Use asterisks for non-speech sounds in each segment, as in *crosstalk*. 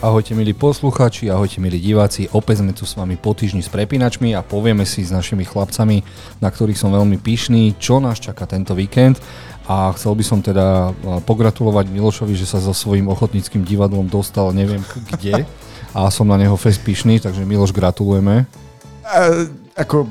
Ahojte milí poslucháči, ahojte milí diváci. Opäť sme tu s vami po týždni s prepínačmi a povieme si s našimi chlapcami, na ktorých som veľmi pyšný, čo nás čaká tento víkend. A chcel by som teda pogratulovať Milošovi, že sa so svojím ochotníckým divadlom dostal neviem kde. A som na neho fest pyšný, takže Miloš gratulujeme. Uh, ako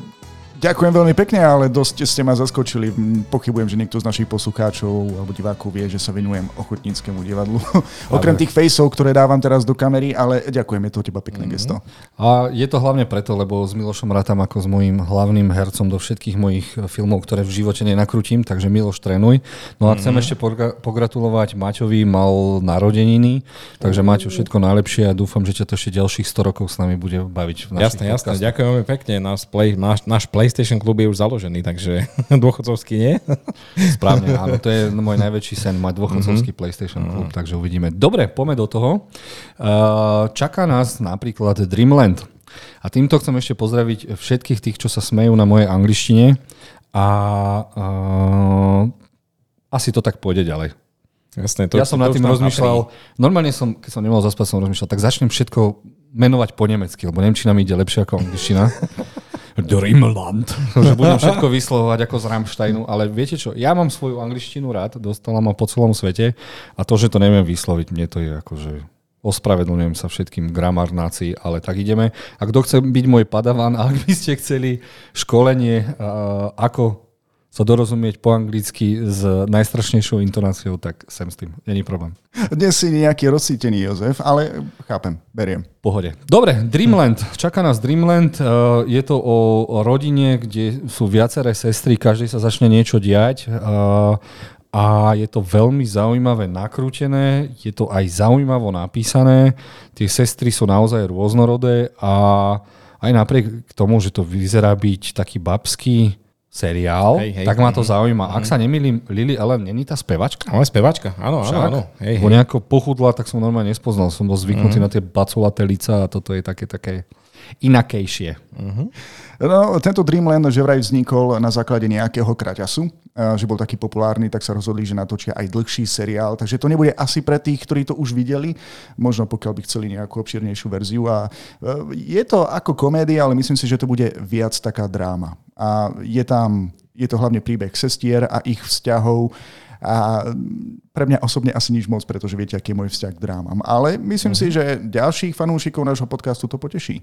Ďakujem veľmi pekne, ale dosť ste ma zaskočili. Pochybujem, že niekto z našich poslucháčov alebo divákov vie, že sa venujem ochotníckému divadlu. *laughs* Okrem tých fejsov, ktoré dávam teraz do kamery, ale ďakujem, je to teba pekné mm-hmm. gesto. A je to hlavne preto, lebo s Milošom rátam ako s mojím hlavným hercom do všetkých mojich filmov, ktoré v živote nenakrutím, takže Miloš trénuj. No a chcem mm-hmm. ešte pogratulovať Maťovi, mal narodeniny, takže Maťo všetko najlepšie a dúfam, že ťa to ešte ďalších 100 rokov s nami bude baviť. V jasné, jasné, ďakujem veľmi pekne. Náš, play, náš, náš play PlayStation klub je už založený, takže *laughs* dôchodcovský nie? Správne, *laughs* áno, to je môj najväčší sen, mať dôchodcovský mm-hmm. PlayStation klub, mm-hmm. takže uvidíme. Dobre, poďme do toho. Uh, čaká nás napríklad Dreamland. A týmto chcem ešte pozdraviť všetkých tých, čo sa smejú na mojej angličtine a uh, asi to tak pôjde ďalej. Jasné, to, ja som nad tým rozmýšľal, normálne som, keď som nemohol zaspať, som rozmýšľal, tak začnem všetko menovať po nemecky, lebo Nemčina mi ide lepšie ako angličtina. *laughs* Dreamland. *laughs* že budem všetko vyslovovať ako z Rammsteinu, ale viete čo, ja mám svoju angličtinu rád, dostala ma po celom svete a to, že to neviem vysloviť, mne to je akože ospravedlňujem sa všetkým gramarnáci, ale tak ideme. A kto chce byť môj padavan, ak by ste chceli školenie, ako sa dorozumieť po anglicky s najstrašnejšou intonáciou, tak sem s tým. Není problém. Dnes si nejaký rozsítený Jozef, ale chápem, beriem. Pohode. Dobre, Dreamland. Čaká nás Dreamland. Eh, je to o, rodine, kde sú viaceré sestry, každej sa začne niečo diať eh, a je to veľmi zaujímavé nakrútené, je to aj zaujímavo napísané. Tie sestry sú naozaj rôznorodé a aj napriek tomu, že to vyzerá byť taký babský, seriál, hej, hej, tak ma to mhm. zaujíma. Ak mhm. sa nemýlim, Lily Ellen není tá spevačka? Ale spevačka, áno, áno, áno. Hej, hej. nejako pochudla, tak som normálne nespoznal. Som bol zvyknutý mm. na tie baculaté lica a toto je také, také inakejšie. Mm-hmm. No, tento Dreamland že vraj vznikol na základe nejakého kraťasu, že bol taký populárny, tak sa rozhodli, že natočia aj dlhší seriál. Takže to nebude asi pre tých, ktorí to už videli, možno pokiaľ by chceli nejakú obširnejšiu verziu. A e, je to ako komédia, ale myslím si, že to bude viac taká dráma. A je tam, je to hlavne príbeh sestier a ich vzťahov a pre mňa osobne asi nič moc, pretože viete, aký je môj vzťah k drámam. Ale myslím uh-huh. si, že ďalších fanúšikov nášho podcastu to poteší.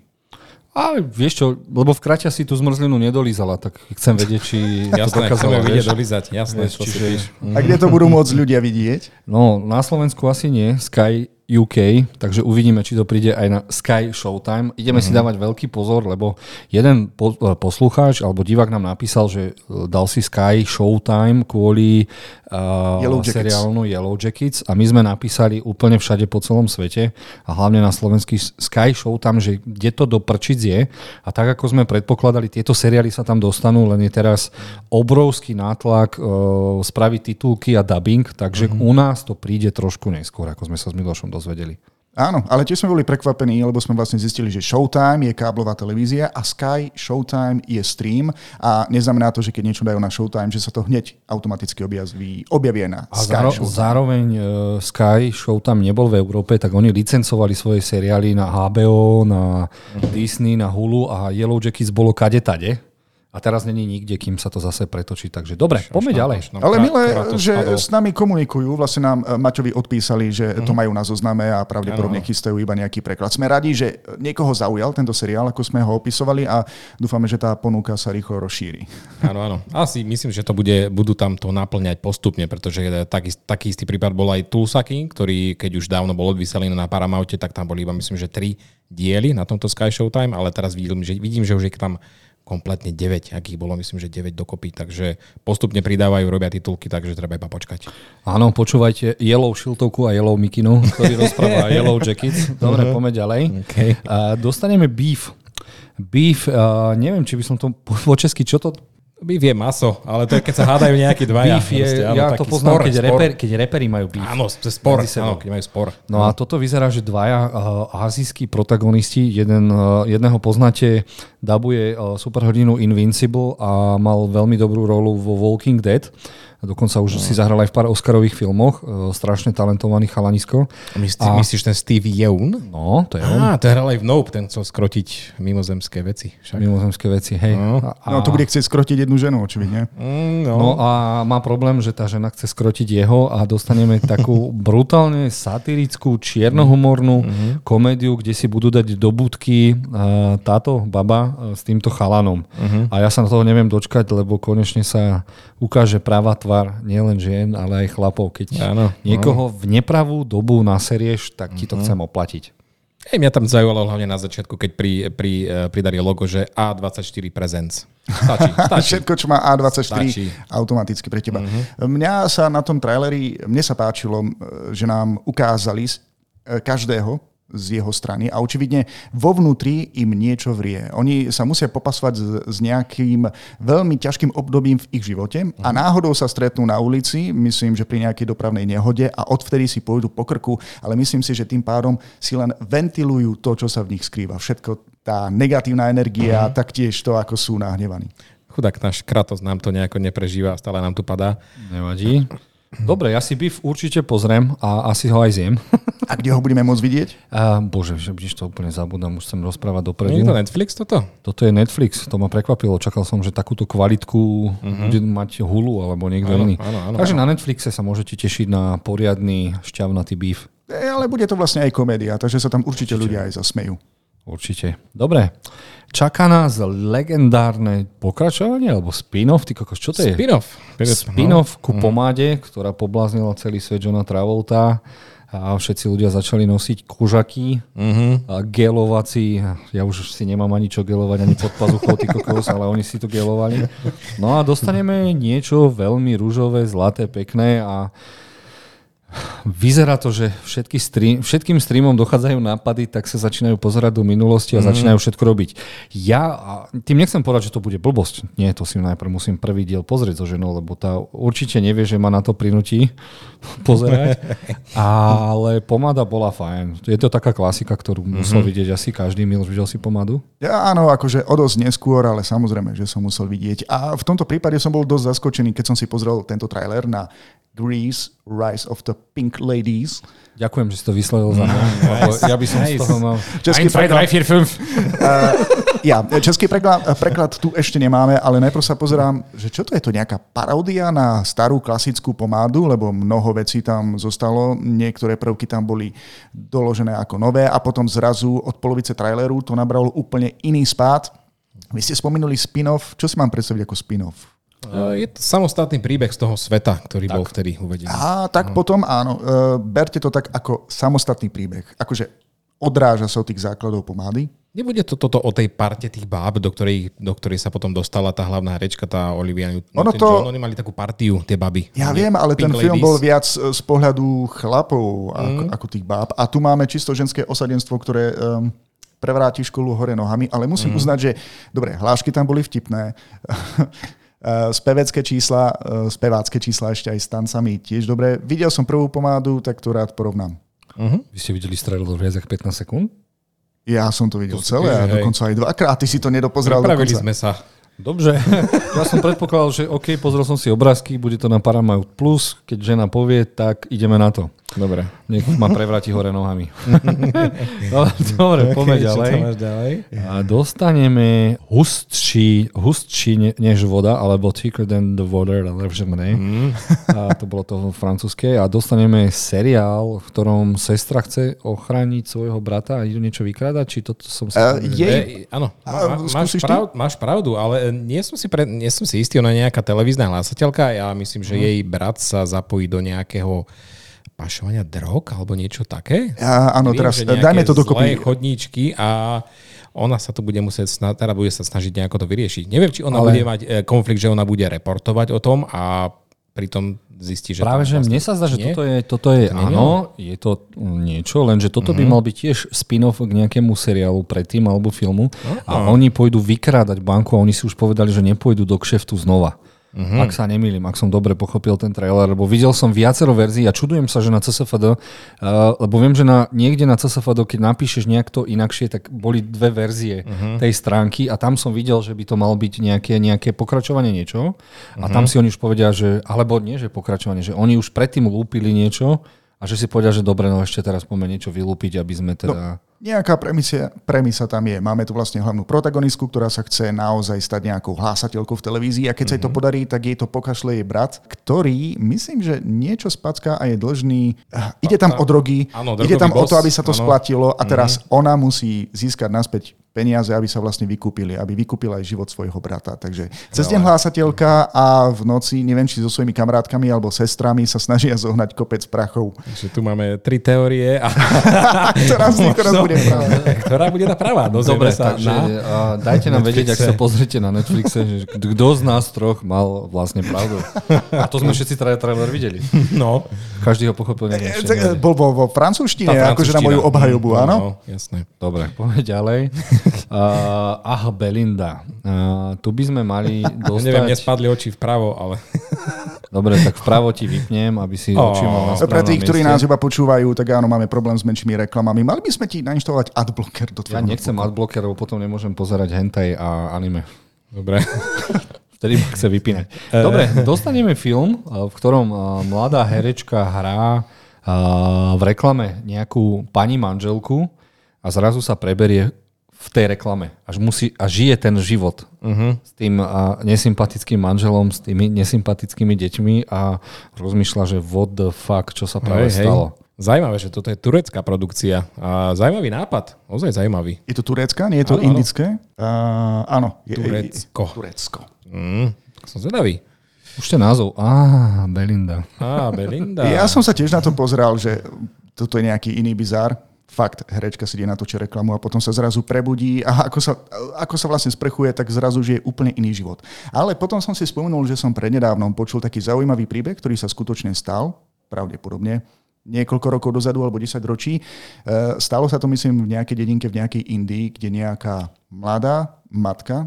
A vieš čo, lebo v kraťa si tú zmrzlinu nedolízala, tak chcem vedieť, či *laughs* jasné, to dokázala. vidieť dolízať, jasné, vieš, čiže... A kde to budú môcť ľudia vidieť? No, na Slovensku asi nie. Sky UK, takže uvidíme, či to príde aj na Sky Showtime. Ideme mm-hmm. si mhm. dávať veľký pozor, lebo jeden po, e, poslucháč alebo divák nám napísal, že e, dal si Sky Showtime kvôli uh, Yellow seriálnu Yellow Jackets a my sme napísali úplne všade po celom svete a hlavne na slovenský Sky Showtime, že kde to do prčic je a tak ako sme predpokladali, tieto seriály sa tam dostanú, len je teraz obrovský nátlak uh, spraviť titulky a dubbing, takže mm-hmm. u nás to príde trošku neskôr, ako sme sa s Milošom dozvedeli. Áno, ale tiež sme boli prekvapení, lebo sme vlastne zistili, že Showtime je káblová televízia a Sky Showtime je stream a neznamená to, že keď niečo dajú na Showtime, že sa to hneď automaticky objaví, objavie na a Sky záro, Showtime. Zároveň uh, Sky Showtime nebol v Európe, tak oni licencovali svoje seriály na HBO, na uh-huh. Disney, na Hulu a Yellow Jackets bolo kade tade a teraz není nikde, kým sa to zase pretočí. Takže dobre, poďme ďalej. Ale milé, že s nami komunikujú, vlastne nám e, Maťovi odpísali, že mm. to mhm. majú na zozname a pravdepodobne chystajú iba nejaký preklad. Sme radi, že niekoho zaujal tento seriál, ako sme ho opisovali a dúfame, že tá ponuka sa rýchlo rozšíri. Áno, áno. Asi myslím, že to bude, budú tam to naplňať postupne, pretože taký, taký istý prípad bol aj Tulsaky, ktorý keď už dávno bol odvyselený na Paramounte, tak tam boli iba myslím, že tri diely na tomto Sky Showtime, ale teraz vidím, že, vidím, že už je tam kompletne 9, akých bolo, myslím, že 9 dokopy, takže postupne pridávajú, robia titulky, takže treba iba počkať. Áno, počúvajte Yellow Šiltovku a Yellow Mikinu, ktorý *laughs* rozpráva Yellow Jackets. Dobre, uh-huh. poďme ďalej. Okay. Uh, dostaneme Beef. Beef, uh, neviem, či by som to po česky, čo to Beef je maso, ale to je, keď sa hádajú nejakí dvaja. Beef je, proste, ja to poznám, spor, keď, spor. Reper, keď reperi majú beef. Áno, to spor, áno, keď majú spor. No a toto vyzerá, že dvaja uh, azijskí protagonisti, jeden, uh, jedného poznáte, dabuje uh, superhrdinu Invincible a mal veľmi dobrú rolu vo Walking Dead Dokonca už si zahral aj v pár Oscarových filmoch. E, strašne talentovaný chalanisko. Myslíš, a... myslíš ten Steve Yeun? No, to je on. Á, to hral aj v Nope, ten chcel skrotiť mimozemské veci. Však. Mimozemské veci, hej. No. A... no to bude chcieť skrotiť jednu ženu, očividne. Mm, no. no a má problém, že tá žena chce skrotiť jeho a dostaneme takú *laughs* brutálne satirickú, čiernohumornú mm-hmm. komédiu, kde si budú dať do budky táto baba s týmto chalanom. Mm-hmm. A ja sa na toho neviem dočkať, lebo konečne sa ukáže práva tvár nielen žien, ale aj chlapov. Keď ano, niekoho v nepravú dobu naserieš, tak ti to mm-hmm. chcem oplatiť. Hej, mňa tam zaujalo hlavne na začiatku, keď pri, pri, eh, pridali logo, že A24 Presents. Stačí, *laughs* stačí. Všetko, čo má A24, stačí. automaticky pre teba. Uh-huh. Mňa sa na tom traileri, mne sa páčilo, eh, že nám ukázali eh, každého, z jeho strany a očividne vo vnútri im niečo vrie. Oni sa musia popasovať s, s nejakým veľmi ťažkým obdobím v ich živote a mhm. náhodou sa stretnú na ulici, myslím, že pri nejakej dopravnej nehode a odvtedy si pôjdu po krku, ale myslím si, že tým pádom si len ventilujú to, čo sa v nich skrýva. Všetko tá negatívna energia, mm. taktiež to, ako sú nahnevaní. Chudák náš Kratos nám to nejako neprežíva, stále nám tu padá. Nevadí. Dobre, ja si BIF určite pozriem a asi ho aj zjem. A kde ho budeme môcť vidieť? A, bože, že budeš to úplne zabudám, už chcem rozprávať dopredu. Nie je to Netflix toto? Toto je Netflix, to ma prekvapilo. Čakal som, že takúto kvalitku uh-huh. bude mať Hulu alebo niekto áno, iný. Áno, áno, Takže áno. na Netflixe sa môžete tešiť na poriadny šťavnatý BIF. E, ale bude to vlastne aj komédia, takže sa tam určite, určite. ľudia aj zasmejú. Určite. Dobre. Čaká nás legendárne pokračovanie alebo spin-off? Ty kokos, čo to je? Spin-off. Spin-off ku mhm. pomáde, ktorá pobláznila celý svet Johna Travolta a všetci ľudia začali nosiť kužaky uh-huh. a gelovací. Ja už si nemám ani čo gelovať, ani pod pazuchou, ty kokos, ale oni si to gelovali. No a dostaneme niečo veľmi rúžové, zlaté, pekné a Vyzerá to, že všetky stream, všetkým streamom dochádzajú nápady, tak sa začínajú pozerať do minulosti a mm. začínajú všetko robiť. Ja tým nechcem povedať, že to bude blbosť. Nie, to si najprv musím prvý diel pozrieť so ženou, lebo tá určite nevie, že ma na to prinúti *laughs* pozerať. *laughs* Ale pomáda bola fajn. Je to taká klasika, ktorú mm-hmm. musel vidieť asi každý. Miloš, videl si pomádu? Ja áno, akože o dosť neskôr, ale samozrejme, že som musel vidieť. A v tomto prípade som bol dosť zaskočený, keď som si pozrel tento trailer na Grease, Rise of the Pink Ladies. Ďakujem, že si to vyslovil za mňa. Nice. Ja by som nice. z toho mal... Český preklad, uh, *laughs* ja, český preklad, preklad tu ešte nemáme, ale najprv sa pozerám, že čo to je to nejaká paródia na starú klasickú pomádu, lebo mnoho vecí tam zostalo, niektoré prvky tam boli doložené ako nové a potom zrazu od polovice traileru to nabralo úplne iný spád. Vy ste spomenuli spin-off. Čo si mám predstaviť ako spin-off? Je to samostatný príbeh z toho sveta, ktorý tak. bol vtedy uvedený. Á, tak no. potom áno. Uh, berte to tak ako samostatný príbeh. Akože odráža sa od tých základov pomády. Nebude to toto o tej parte tých báb, do ktorej, do ktorej sa potom dostala tá hlavná herečka, tá Olivia Newton. Ono to... John, oni mali takú partiu, tie baby. Ja viem, ale Pink ten Ladies. film bol viac e, z pohľadu chlapov ako, mm. ako tých báb. A tu máme čisto ženské osadenstvo, ktoré um, prevráti školu hore nohami. Ale musím mm. uznať, že dobre, hlášky tam boli vtipné. *laughs* Eh, spevecké čísla, eh, spevácké čísla ešte aj s tancami tiež dobre. Videl som prvú pomádu, tak to rád porovnám. Uh-huh. Vy ste videli strelilo viac ako 15 sekúnd? Ja som to videl to celé a dokonca aj dvakrát. Ty si to nedopozrel Pripravili dokonca. sme sa. Dobre. *laughs* Ja som predpokladal, že OK, pozrel som si obrázky, bude to na Paramount Plus. Keď žena povie, tak ideme na to. Dobre. Nech ma prevráti hore nohami. *laughs* no, dobre, poďme okay, ďalej. ďalej. A dostaneme hustší, hustší než voda, alebo thicker than the water, ale menej. Mm. A to bolo to francúzske. A dostaneme seriál, v ktorom sestra chce ochrániť svojho brata a idú niečo vykradať? Či toto som sa... Uh, je... E, áno, má, máš, prav, máš pravdu, ale nie som si, pre, nie som si istý, ona je nejaká televízna hlásateľka. Ja myslím, že mm. jej brat sa zapojí do nejakého pašovania drog alebo niečo také? Ja, áno, Viem, teraz dajme to dokopy. chodníčky a ona sa to bude musieť, teda bude sa snažiť nejako to vyriešiť. Neviem, či ona Ale... bude mať e, konflikt, že ona bude reportovať o tom a pritom zistí, že... Práve, že vlastne mne sa zdá, že toto je, toto je to áno, je to niečo, lenže toto mm-hmm. by mhm. mal byť tiež spin-off k nejakému seriálu predtým alebo filmu uh-huh. a oni pôjdu vykrádať banku a oni si už povedali, že nepôjdu do kšeftu znova. Uh-huh. Ak sa nemýlim, ak som dobre pochopil ten trailer, lebo videl som viacero verzií a čudujem sa, že na CSFD, uh, lebo viem, že na, niekde na CSFD, keď napíšeš nejak to inakšie, tak boli dve verzie uh-huh. tej stránky a tam som videl, že by to malo byť nejaké, nejaké pokračovanie niečo a uh-huh. tam si oni už povedia, že, alebo nie, že pokračovanie, že oni už predtým lúpili niečo a že si povedia, že dobre, no ešte teraz poďme niečo vylúpiť, aby sme teda... No, nejaká premisa, premisa tam je. Máme tu vlastne hlavnú protagonistku, ktorá sa chce naozaj stať nejakou hlásateľkou v televízii a keď mm-hmm. sa jej to mhm. podarí, tak jej to pokašle jej brat, ktorý myslím, že niečo spacká a je dlžný. Ide tam o drogy, áno, ide tam boss, o to, aby sa to áno. splatilo a teraz mm-hmm. ona musí získať naspäť peniaze, aby sa vlastne vykúpili, aby vykúpila aj život svojho brata. Takže cez deň hlásateľka a v noci, neviem, či so svojimi kamarátkami alebo sestrami sa snažia zohnať kopec prachov. Takže tu máme tri teórie. A... *laughs* ktorá z nich teraz no, bude pravá. ktorá bude tá pravá. Dobre, sa takže na... dajte nám vedieť, ak sa pozrite na Netflixe, že kto z nás troch mal vlastne pravdu. A to sme všetci teda trailer videli. No. Každý ho pochopil. E, bol vo, vo francúzštine, akože na moju obhajobu, áno? No, jasné. Dobre, poďme ďalej. Uh, ah, Belinda. Uh, tu by sme mali *laughs* dostať... Neviem, nespadli oči vpravo, ale... *laughs* Dobre, tak vpravo ti vypnem, aby si oh. oči mal Pre tých, ktorí nás iba počúvajú, tak áno, máme problém s menšími reklamami. Mali by sme ti nainštalovať adblocker do tvojho Ja nechcem notebooku. adblocker, lebo potom nemôžem pozerať hentai a anime. Dobre. *laughs* Vtedy ma chce vypínať. Dobre, dostaneme film, v ktorom mladá herečka hrá v reklame nejakú pani manželku a zrazu sa preberie v tej reklame. Až, musí, a žije ten život uh-huh. s tým a, nesympatickým manželom, s tými nesympatickými deťmi a rozmýšľa, že what the fuck, čo sa práve hej, stalo. Hej. Zajímavé, že toto je turecká produkcia. A zaujímavý nápad, ozaj zaujímavý. Je to turecká, nie je to ano, indické? Uh, áno. Je, Turecko. Je, Turecko. Mm, som zvedavý. Už ten názov. Á, Belinda. Á, Belinda. Ja som sa tiež na to pozeral, že toto je nejaký iný bizár fakt, herečka si ide natočiť reklamu a potom sa zrazu prebudí a ako sa, ako sa vlastne sprechuje, tak zrazu žije úplne iný život. Ale potom som si spomenul, že som prednedávnom počul taký zaujímavý príbeh, ktorý sa skutočne stal, pravdepodobne, niekoľko rokov dozadu alebo 10 ročí. E, stalo sa to, myslím, v nejakej dedinke v nejakej Indii, kde nejaká mladá matka e,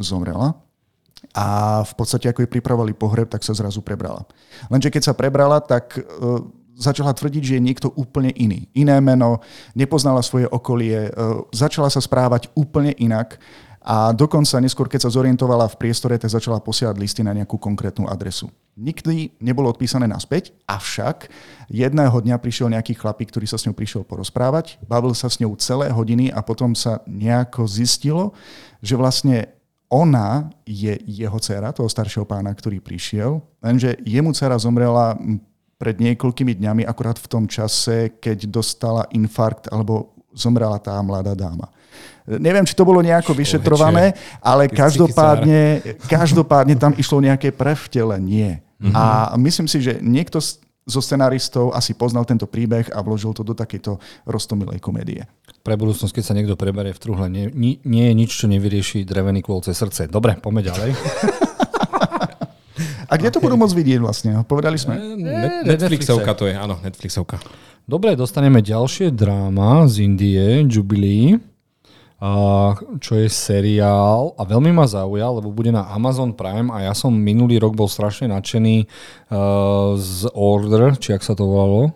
zomrela a v podstate ako jej pripravovali pohreb, tak sa zrazu prebrala. Lenže keď sa prebrala, tak e, začala tvrdiť, že je niekto úplne iný. Iné meno, nepoznala svoje okolie, e, začala sa správať úplne inak a dokonca neskôr, keď sa zorientovala v priestore, tak začala posielať listy na nejakú konkrétnu adresu. Nikdy nebolo odpísané naspäť, avšak jedného dňa prišiel nejaký chlapík, ktorý sa s ňou prišiel porozprávať, bavil sa s ňou celé hodiny a potom sa nejako zistilo, že vlastne ona je jeho dcera, toho staršieho pána, ktorý prišiel, lenže jemu dcera zomrela pred niekoľkými dňami, akurát v tom čase, keď dostala infarkt alebo zomrela tá mladá dáma. Neviem, či to bolo nejako vyšetrované, ale každopádne, *laughs* každopádne tam išlo nejaké prevtelenie. Mm-hmm. A myslím si, že niekto zo scenaristov asi poznal tento príbeh a vložil to do takejto roztomilej komédie. Pre budúcnosť, keď sa niekto preberie v truhle, nie, nie, nie je nič, čo nevyrieši drevený kôlce srdce. Dobre, poďme ďalej. *laughs* A kde to budú môcť vidieť vlastne? Povedali sme. Net, Netflixovka to je, áno, Netflixovka. Dobre, dostaneme ďalšie dráma z Indie, Jubilee, a, čo je seriál a veľmi ma zaujal, lebo bude na Amazon Prime a ja som minulý rok bol strašne nadšený uh, z Order, či ak sa to volalo.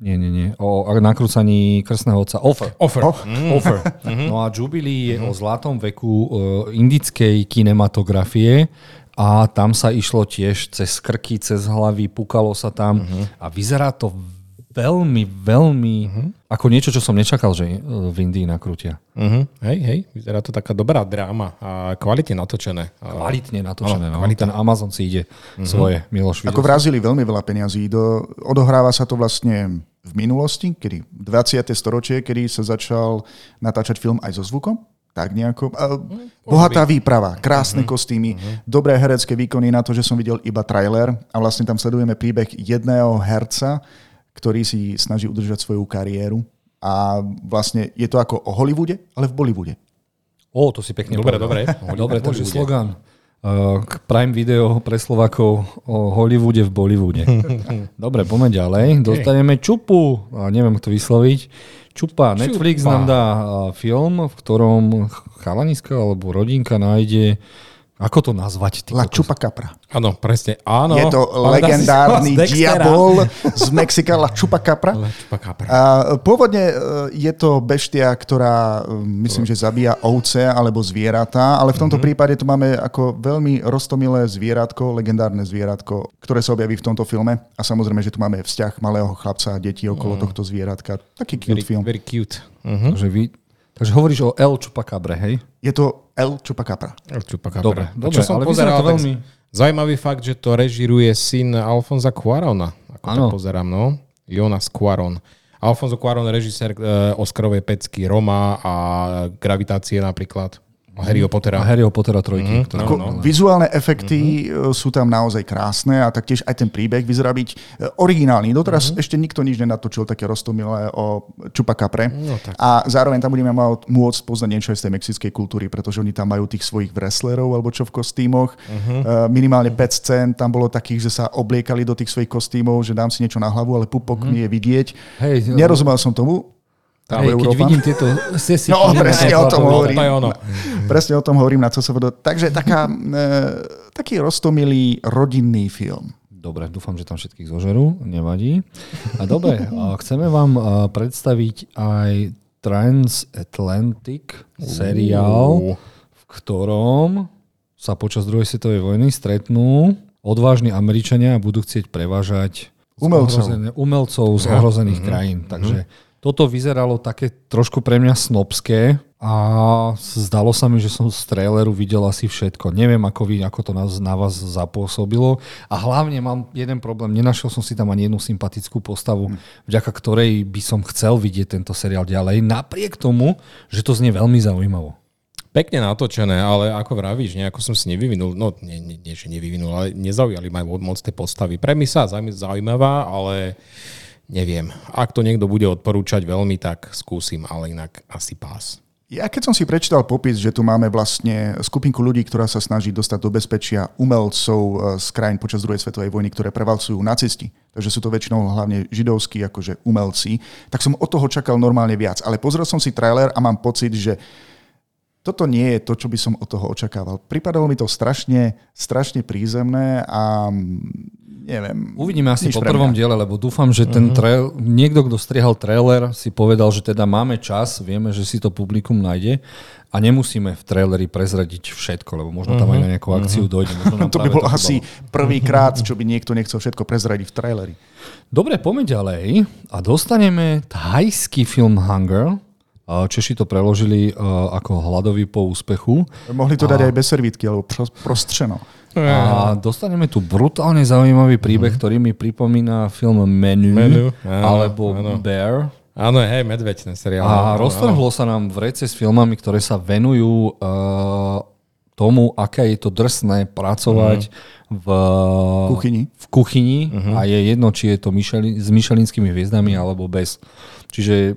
Nie, nie, nie. O nakrúcaní krstného otca. Offer. Offer. Oh. Mm. Offer. Mm-hmm. *laughs* No a Jubilee je mm-hmm. o zlatom veku uh, indickej kinematografie a tam sa išlo tiež cez krky, cez hlavy, pukalo sa tam uh-huh. a vyzerá to veľmi, veľmi uh-huh. ako niečo, čo som nečakal, že v Indii nakrútia. Uh-huh. Hej, hej, vyzerá to taká dobrá dráma a kvalitne natočené. Kvalitne natočené, no. Kvalitne. Ten Amazon si ide uh-huh. svoje, Miloš. Ako vrazili veľmi veľa peňazí. Do, odohráva sa to vlastne v minulosti, kedy 20. storočie, kedy sa začal natáčať film aj so zvukom tak nejako. Mm, bohatá výprava, krásne mm-hmm. kostýmy, mm-hmm. dobré herecké výkony na to, že som videl iba trailer a vlastne tam sledujeme príbeh jedného herca, ktorý si snaží udržať svoju kariéru a vlastne je to ako o Hollywoode, ale v Bollywoode. O, to si pekne Dobre, dobre. Dobre, takže slogan. Uh, Prime Video pre Slovakov o Hollywoode v Bollywoode. *laughs* Dobre, poďme ďalej. Dostaneme čupu, a neviem, kto vysloviť. Čupa. Netflix Čupa. nám dá film, v ktorom chalaniska alebo rodinka nájde Ako to nazvať? Ty La kokos? Chupacabra. Áno, presne, áno. Je to legendárny diabol *laughs* z Mexika, La Chupacabra. La Chupacabra. A pôvodne e, je to beštia, ktorá e, myslím, že zabíja ovce alebo zvieratá, ale v tomto prípade tu máme ako veľmi roztomilé zvieratko, legendárne zvieratko, ktoré sa objaví v tomto filme. A samozrejme, že tu máme vzťah malého chlapca a detí okolo tohto zvieratka. Taký Very, cute film. very cute. Uh-huh. Takže, vy, takže hovoríš o El Chupacabre, hej? Je to El Chupacabra. Chupacabra. Dobre, dobre, čo som ale pozeral, to veľmi... Zaujímavý fakt, že to režiruje syn Alfonza Cuarona. Ako Áno. to pozerám, no. Jonas Cuaron. Alfonso Cuaron, režisér uh, Oscarovej pecky Roma a Gravitácie napríklad. Harryho Pottera. A Harryho Pottera trojky. Mm-hmm. Ako no. Vizuálne efekty uh sú tam naozaj krásne a taktiež aj ten príbeh vyzerá byť e, originálny. Doteraz ešte nikto nič nenatočil také roztomilé o Chupacapre. No tak. A zároveň tam budeme môcť poznať niečo aj z tej mexickej kultúry, pretože oni tam majú tých svojich wrestlerov alebo čo v kostýmoch. Uh, minimálne 5 scén tam bolo takých, že sa obliekali do tých svojich kostýmov, že dám si niečo na hlavu, ale pupok nie je vidieť. Hej, Nerozumel som tomu. Hej, keď Európan. vidím tieto sesiky... No, presne o tom hovorím. To je ono. Presne o tom hovorím na CSVD. Takže taká, e, taký roztomilý rodinný film. Dobre, dúfam, že tam všetkých zožerú, nevadí. A dobre, *laughs* chceme vám a, predstaviť aj Transatlantic seriál, v ktorom sa počas druhej svetovej vojny stretnú odvážni Američania a budú chcieť prevážať z Umelcov. umelcov z ohrozených krajín. Takže toto vyzeralo také trošku pre mňa snobské a zdalo sa mi, že som z traileru videl asi všetko. Neviem, ako, vy, ako to nás, na vás zapôsobilo. A hlavne mám jeden problém. Nenašiel som si tam ani jednu sympatickú postavu, vďaka ktorej by som chcel vidieť tento seriál ďalej. Napriek tomu, že to znie veľmi zaujímavo. Pekne natočené, ale ako vravíš, nejako som si nevyvinul, no nie, nie, že nevyvinul, ale nezaujali ma moc tie postavy. Premisa zaují- zaujímavá, ale neviem. Ak to niekto bude odporúčať veľmi, tak skúsim, ale inak asi pás. Ja keď som si prečítal popis, že tu máme vlastne skupinku ľudí, ktorá sa snaží dostať do bezpečia umelcov e, z krajín počas druhej svetovej vojny, ktoré prevalcujú nacisti, takže sú to väčšinou hlavne židovskí akože umelci, tak som od toho čakal normálne viac. Ale pozrel som si trailer a mám pocit, že toto nie je to, čo by som od toho očakával. Pripadalo mi to strašne, strašne prízemné a mm, neviem. Uvidíme asi po prvom diele, lebo dúfam, že ten trail, niekto, kto strihal trailer, si povedal, že teda máme čas, vieme, že si to publikum nájde a nemusíme v traileri prezradiť všetko, lebo možno tam aj na nejakú akciu dojde. Možno *laughs* nám To by bolo to asi prvýkrát, *laughs* čo by niekto nechcel všetko prezradiť v traileri. Dobre, poďme ďalej a dostaneme thajský film Hunger. Češi to preložili uh, ako hladový po úspechu. Mohli to dať aj bez servítky, alebo pros- prostřeno. A dostaneme tu brutálne zaujímavý príbeh, ktorý mi pripomína film Menu, Menu, alebo áno. Bear. Áno, hej, medveď ten seriál. A roztrhlo sa nám v rece s filmami, ktoré sa venujú uh, tomu, aké je to drsné pracovať v Kuchyni. v kuchyni a je jedno, či je to Michelin, s Michelinskými hviezdami alebo bez. Čiže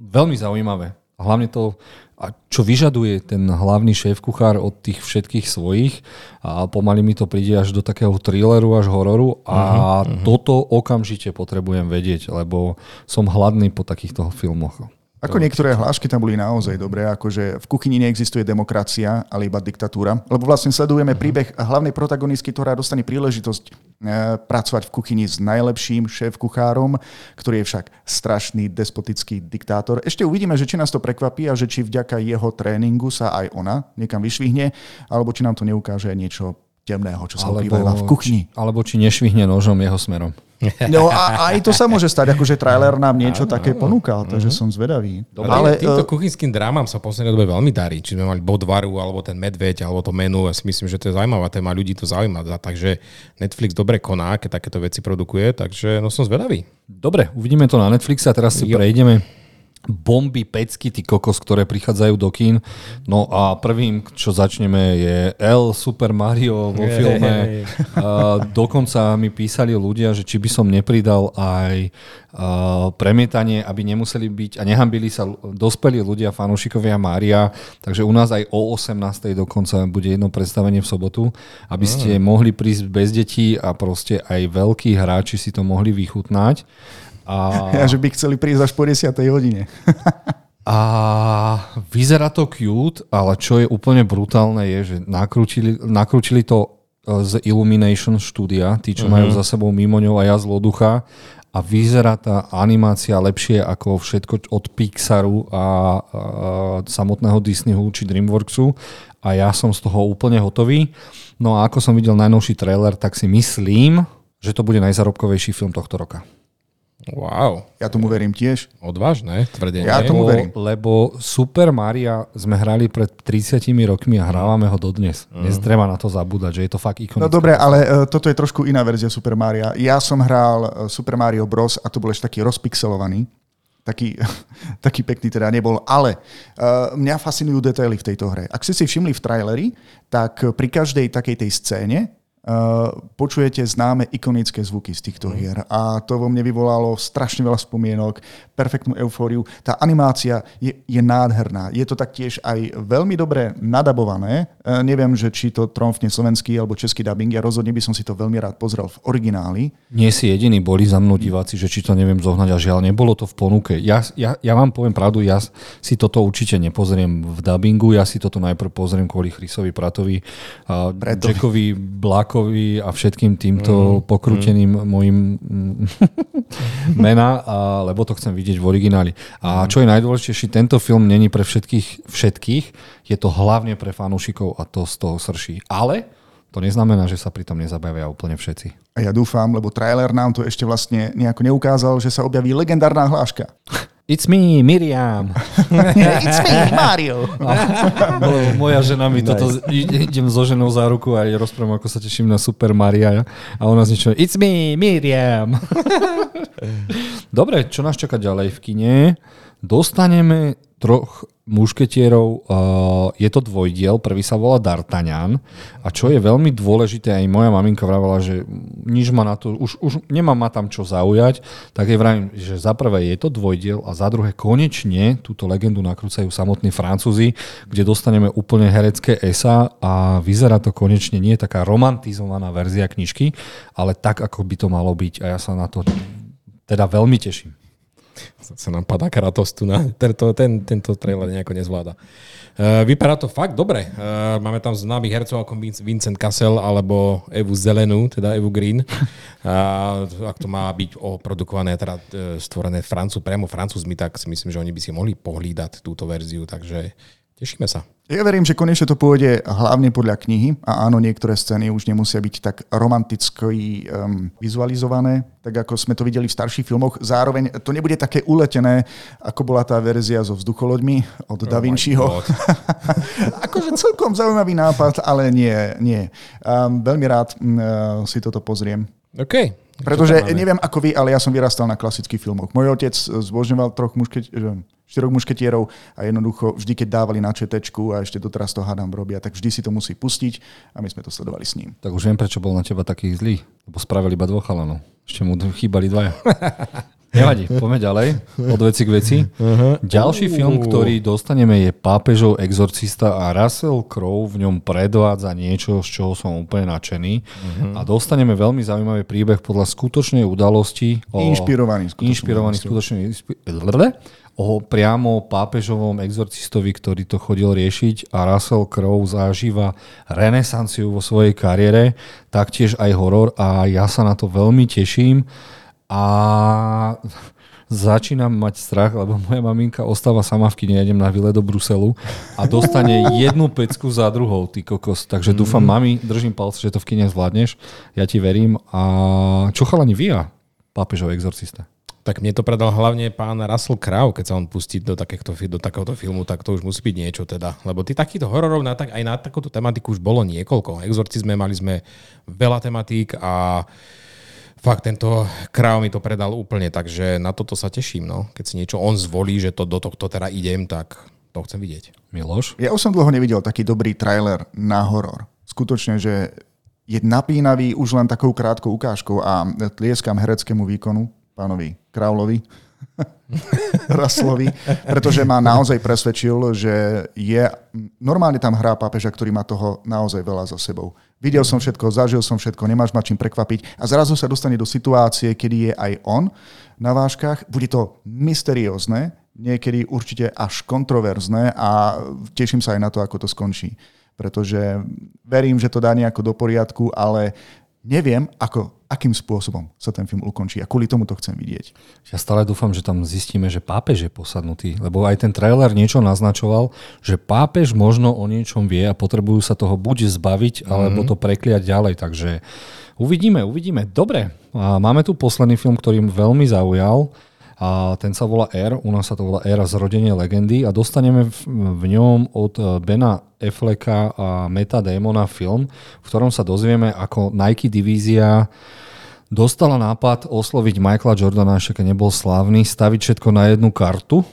veľmi zaujímavé. A hlavne to, a čo vyžaduje ten hlavný šéf-kuchár od tých všetkých svojich a pomaly mi to príde až do takého thrilleru, až hororu a toto okamžite potrebujem vedieť, lebo som hladný po takýchto filmoch. Ako niektoré hlášky tam boli naozaj dobré, akože v kuchyni neexistuje demokracia, ale iba diktatúra. Lebo vlastne sledujeme príbeh hlavnej protagonistky, ktorá dostane príležitosť e, pracovať v kuchyni s najlepším šéf-kuchárom, ktorý je však strašný despotický diktátor. Ešte uvidíme, že či nás to prekvapí a že či vďaka jeho tréningu sa aj ona niekam vyšvihne, alebo či nám to neukáže niečo temného, čo sa ukrýva v kuchyni. Či, alebo či nešvihne nožom jeho smerom. *laughs* No a aj to sa môže stať, akože trailer nám niečo také ponúkal, takže som zvedavý. Ale, ale týmto kuchynským drámam sa v poslednej dobe veľmi darí. Či sme mali Bodvaru, alebo ten Medveď, alebo to menu. Ja si myslím, že to je zaujímavá téma, ľudí to zaujíma. Takže Netflix dobre koná, keď takéto veci produkuje, takže no som zvedavý. Dobre, uvidíme to na Netflixe a teraz si Jo. prejdeme bomby, pecky, ty kokos, ktoré prichádzajú do kín. No a prvým, čo začneme, je L Super Mario vo Hej. filme. A dokonca mi písali ľudia, že či by som nepridal aj a, premietanie, aby nemuseli byť a nehambili sa dospelí ľudia, fanúšikovia Mária. Takže u nás aj o 18. dokonca bude jedno predstavenie v sobotu, aby ste mohli prísť bez detí a proste aj veľkí hráči si to mohli vychutnať. A *laughs* Ja, že by chceli prísť až po 10. hodine. A vyzerá to cute, ale čo je úplne brutálne je, že nakrútili, nakrútili to e, z Illumination štúdia, tí, čo mm-hmm. majú za sebou Mimoňov a ja zloducha a vyzerá tá animácia lepšie ako všetko od Pixaru a, a samotného Disneyhu či Dreamworksu a ja som z toho úplne hotový. No a ako som videl najnovší trailer, tak si myslím, že to bude najzarobkovejší film tohto roka. Wow. Ja tomu verím tiež. Odvážne tvrdenie. Ja tomu verím. Lebo Super Maria sme hrali pred 30 rokmi a hrávame ho dodnes. Mm. Dnes treba na to zabúdať, že je to fakt ikonické. No dobre, ale uh, toto je trošku iná verzia Super Maria. Ja som hral uh, Super Mario Bros. a to bol ešte taký rozpixelovaný. Taký, *laughs* taký pekný teda nebol, ale uh, mňa fascinujú detaily v tejto hre. Ak ste si všimli v traileri, tak pri každej takej tej scéne počujete známe ikonické zvuky z týchto mm. hier a to vo mne vyvolalo strašne veľa spomienok, perfektnú eufóriu. Tá animácia je, je nádherná. Je to taktiež aj veľmi dobre nadabované. Uh, neviem, že či to tromfne slovenský alebo český dubbing. Ja rozhodne by som si to veľmi rád pozrel v origináli. Nie si jediný, boli za mnou diváci, že či to neviem zohnať a žiaľ, nebolo to v ponuke. Ja, ja, ja vám poviem pravdu, ja si toto určite nepozriem v dubbingu, ja si toto najprv pozriem kvôli Chrisovi Pratovi, uh, Jackovi Black Novákovi a všetkým týmto mm, pokrúteným mm. mojim *laughs* mena, a, lebo to chcem vidieť v origináli. A mm. čo je najdôležitejšie, tento film není pre všetkých, všetkých, je to hlavne pre fanúšikov a to z toho srší. Ale to neznamená, že sa pri tom nezabavia úplne všetci. A ja dúfam, lebo trailer nám to ešte vlastne nejako neukázal, že sa objaví legendárna hláška. *laughs* It's me, Miriam. *laughs* It's me, Mario. A, moja žena mi toto, idem so ženou za ruku a rozprávam, ako sa teším na Super Maria a ona z niečo, It's me, Miriam. *laughs* Dobre, čo nás čaká ďalej v kine? Dostaneme troch mušketierov, je to dvojdiel, prvý sa volá D'Artagnan. A čo je veľmi dôležité, aj moja maminka vravala, že nič ma na to, už, už nemá ma tam čo zaujať, tak je vravím, že za prvé je to dvojdiel a za druhé konečne túto legendu nakrúcajú samotní Francúzi, kde dostaneme úplne herecké esa a vyzerá to konečne nie taká romantizovaná verzia knižky, ale tak, ako by to malo byť a ja sa na to teda veľmi teším sa nám padá Kratos tu na tento, ten, tento trailer nejako nezvláda. Uh, vypadá to fakt dobre. Uh, máme tam známych hercov ako Vincent Cassel alebo Evu Zelenú, teda Evu Green. Uh, ak to má byť oprodukované, teda stvorené Francú, priamo Francúzmi, tak si myslím, že oni by si mohli pohlídať túto verziu, takže tešíme sa. Ja verím, že konečne to pôjde hlavne podľa knihy a áno, niektoré scény už nemusia byť tak romanticky um, vizualizované, tak ako sme to videli v starších filmoch. Zároveň to nebude také uletené, ako bola tá verzia so vzducholoďmi od oh Da Vinciho. *laughs* akože celkom zaujímavý nápad, ale nie, nie. Um, veľmi rád um, si toto pozriem. OK. Pretože neviem ako vy, ale ja som vyrastal na klasických filmoch. Môj otec zbožňoval troch muškeť, štyroch mušketierov a jednoducho vždy, keď dávali na četečku a ešte doteraz to hádam robia, tak vždy si to musí pustiť a my sme to sledovali s ním. Tak už viem, prečo bol na teba taký zlý, lebo spravili iba dvoch chalanov. Ešte mu chýbali dvaja. *laughs* Nevadí, poďme ďalej, od veci k veci. Uh-huh. Ďalší uh. film, ktorý dostaneme je Pápežov exorcista a Russell Crowe v ňom predvádza niečo, z čoho som úplne nadšený. Uh-huh. A dostaneme veľmi zaujímavý príbeh podľa skutočnej udalosti. O, inšpirovaný skutočný. Inšpirovaný skutočný o priamo pápežovom exorcistovi, ktorý to chodil riešiť a Russell Crowe zažíva renesanciu vo svojej kariére, taktiež aj horor a ja sa na to veľmi teším a začínam mať strach, lebo moja maminka ostáva sama v kine, idem na vile do Bruselu a dostane jednu pecku za druhou, ty kokos. Takže dúfam, mm. mami, držím palce, že to v kine zvládneš, ja ti verím. A čo chalani via, pápežov exorcista? Tak mne to predal hlavne pán Russell Crowe, keď sa on pustí do, takéhto, do takéhoto filmu, tak to už musí byť niečo teda. Lebo ty takýchto hororov na, tak, aj na takúto tematiku už bolo niekoľko. Exorcizme mali sme veľa tematík a fakt tento kráv mi to predal úplne, takže na toto sa teším. No. Keď si niečo on zvolí, že to do tohto teda idem, tak to chcem vidieť. Miloš? Ja už som dlho nevidel taký dobrý trailer na horor. Skutočne, že je napínavý už len takou krátkou ukážkou a tlieskam hereckému výkonu pánovi Královi, *laughs* Raslovi, pretože ma naozaj presvedčil, že je, normálne tam hrá pápeža, ktorý má toho naozaj veľa za sebou. Videl som všetko, zažil som všetko, nemáš ma čím prekvapiť a zrazu sa dostane do situácie, kedy je aj on na váškach. Bude to mysteriózne, niekedy určite až kontroverzné a teším sa aj na to, ako to skončí. Pretože verím, že to dá nejako do poriadku, ale neviem, ako, akým spôsobom sa ten film ukončí a kvôli tomu to chcem vidieť. Ja stále dúfam, že tam zistíme, že pápež je posadnutý, lebo aj ten trailer niečo naznačoval, že pápež možno o niečom vie a potrebujú sa toho buď zbaviť, alebo mm-hmm. to prekliať ďalej, takže uvidíme, uvidíme. Dobre, a máme tu posledný film, ktorý veľmi zaujal a ten sa volá R, u nás sa to volá R zrodenie legendy a dostaneme v, v ňom od e, Bena Afflecka a Meta Damona film, v ktorom sa dozvieme, ako Nike divízia dostala nápad osloviť Michaela Jordana, ešte keď nebol slávny, staviť všetko na jednu kartu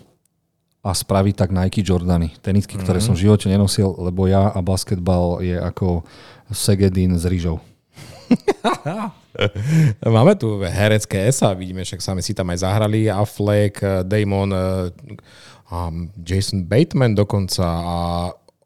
a spraviť tak Nike Jordany. Tenisky, ktoré mm-hmm. som v živote nenosil, lebo ja a basketbal je ako Segedin s rýžou. *laughs* Máme tu herecké esa, vidíme, však sami si tam aj zahrali, Affleck, Damon, um, Jason Bateman dokonca a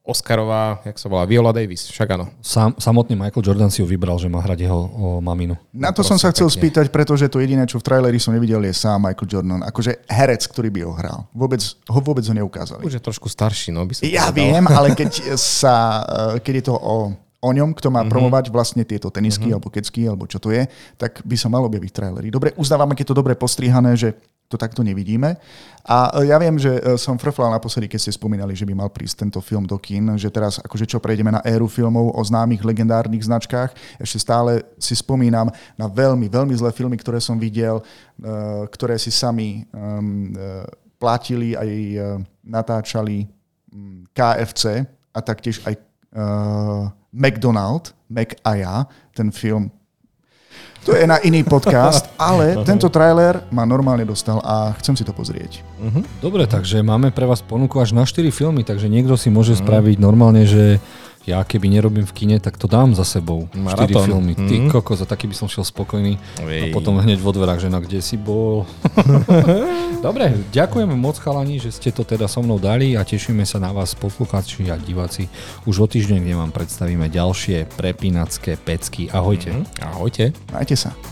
Oscarová, jak sa volá, Viola Davis, však áno. Sam, samotný Michael Jordan si ju vybral, že má hrať jeho o, maminu. Na to som sa chcel pekne. spýtať, pretože to jediné, čo v traileri som nevidel, je sám Michael Jordan. Akože herec, ktorý by ho hral. Vôbec ho, vôbec ho neukázali. Už je trošku starší, no by som Ja povedal. viem, ale *laughs* keď, sa, eh, keď je to o o ňom, kto má mm-hmm. promovať vlastne tieto tenisky mm-hmm. alebo kecky, alebo čo to je, tak by sa malo objaviť trailery. Dobre, uznávame, keď to dobre postrihané, že to takto nevidíme. A e, ja viem, že e, som frflal naposledy, keď ste spomínali, že by mal prísť tento film do kín, že teraz akože čo prejdeme na éru filmov o známych legendárnych značkách. Ešte stále si spomínam na veľmi, veľmi zlé filmy, ktoré som videl, e, ktoré si sami platili aj natáčali KFC a taktiež aj McDonald, Mac a ja, ten film to je na iný podcast, *laughs* ale tento trailer ma normálne dostal a chcem si to pozrieť. Uh-huh. Dobre, takže máme pre vás ponuku až na 4 filmy, takže niekto si môže uh-huh. spraviť normálne, že ja keby nerobím v kine, tak to dám za sebou. Maratón. 4 filmy. Ty mm. koko, za taký by som šiel spokojný. Ej. A potom hneď vo dverách, že na kde si bol. *laughs* Dobre, ďakujeme moc chalani, že ste to teda so mnou dali a tešíme sa na vás poslucháči a diváci už o týždeň, kde vám predstavíme ďalšie prepínacké pecky. Ahojte. Mm. Ahojte. Majte sa.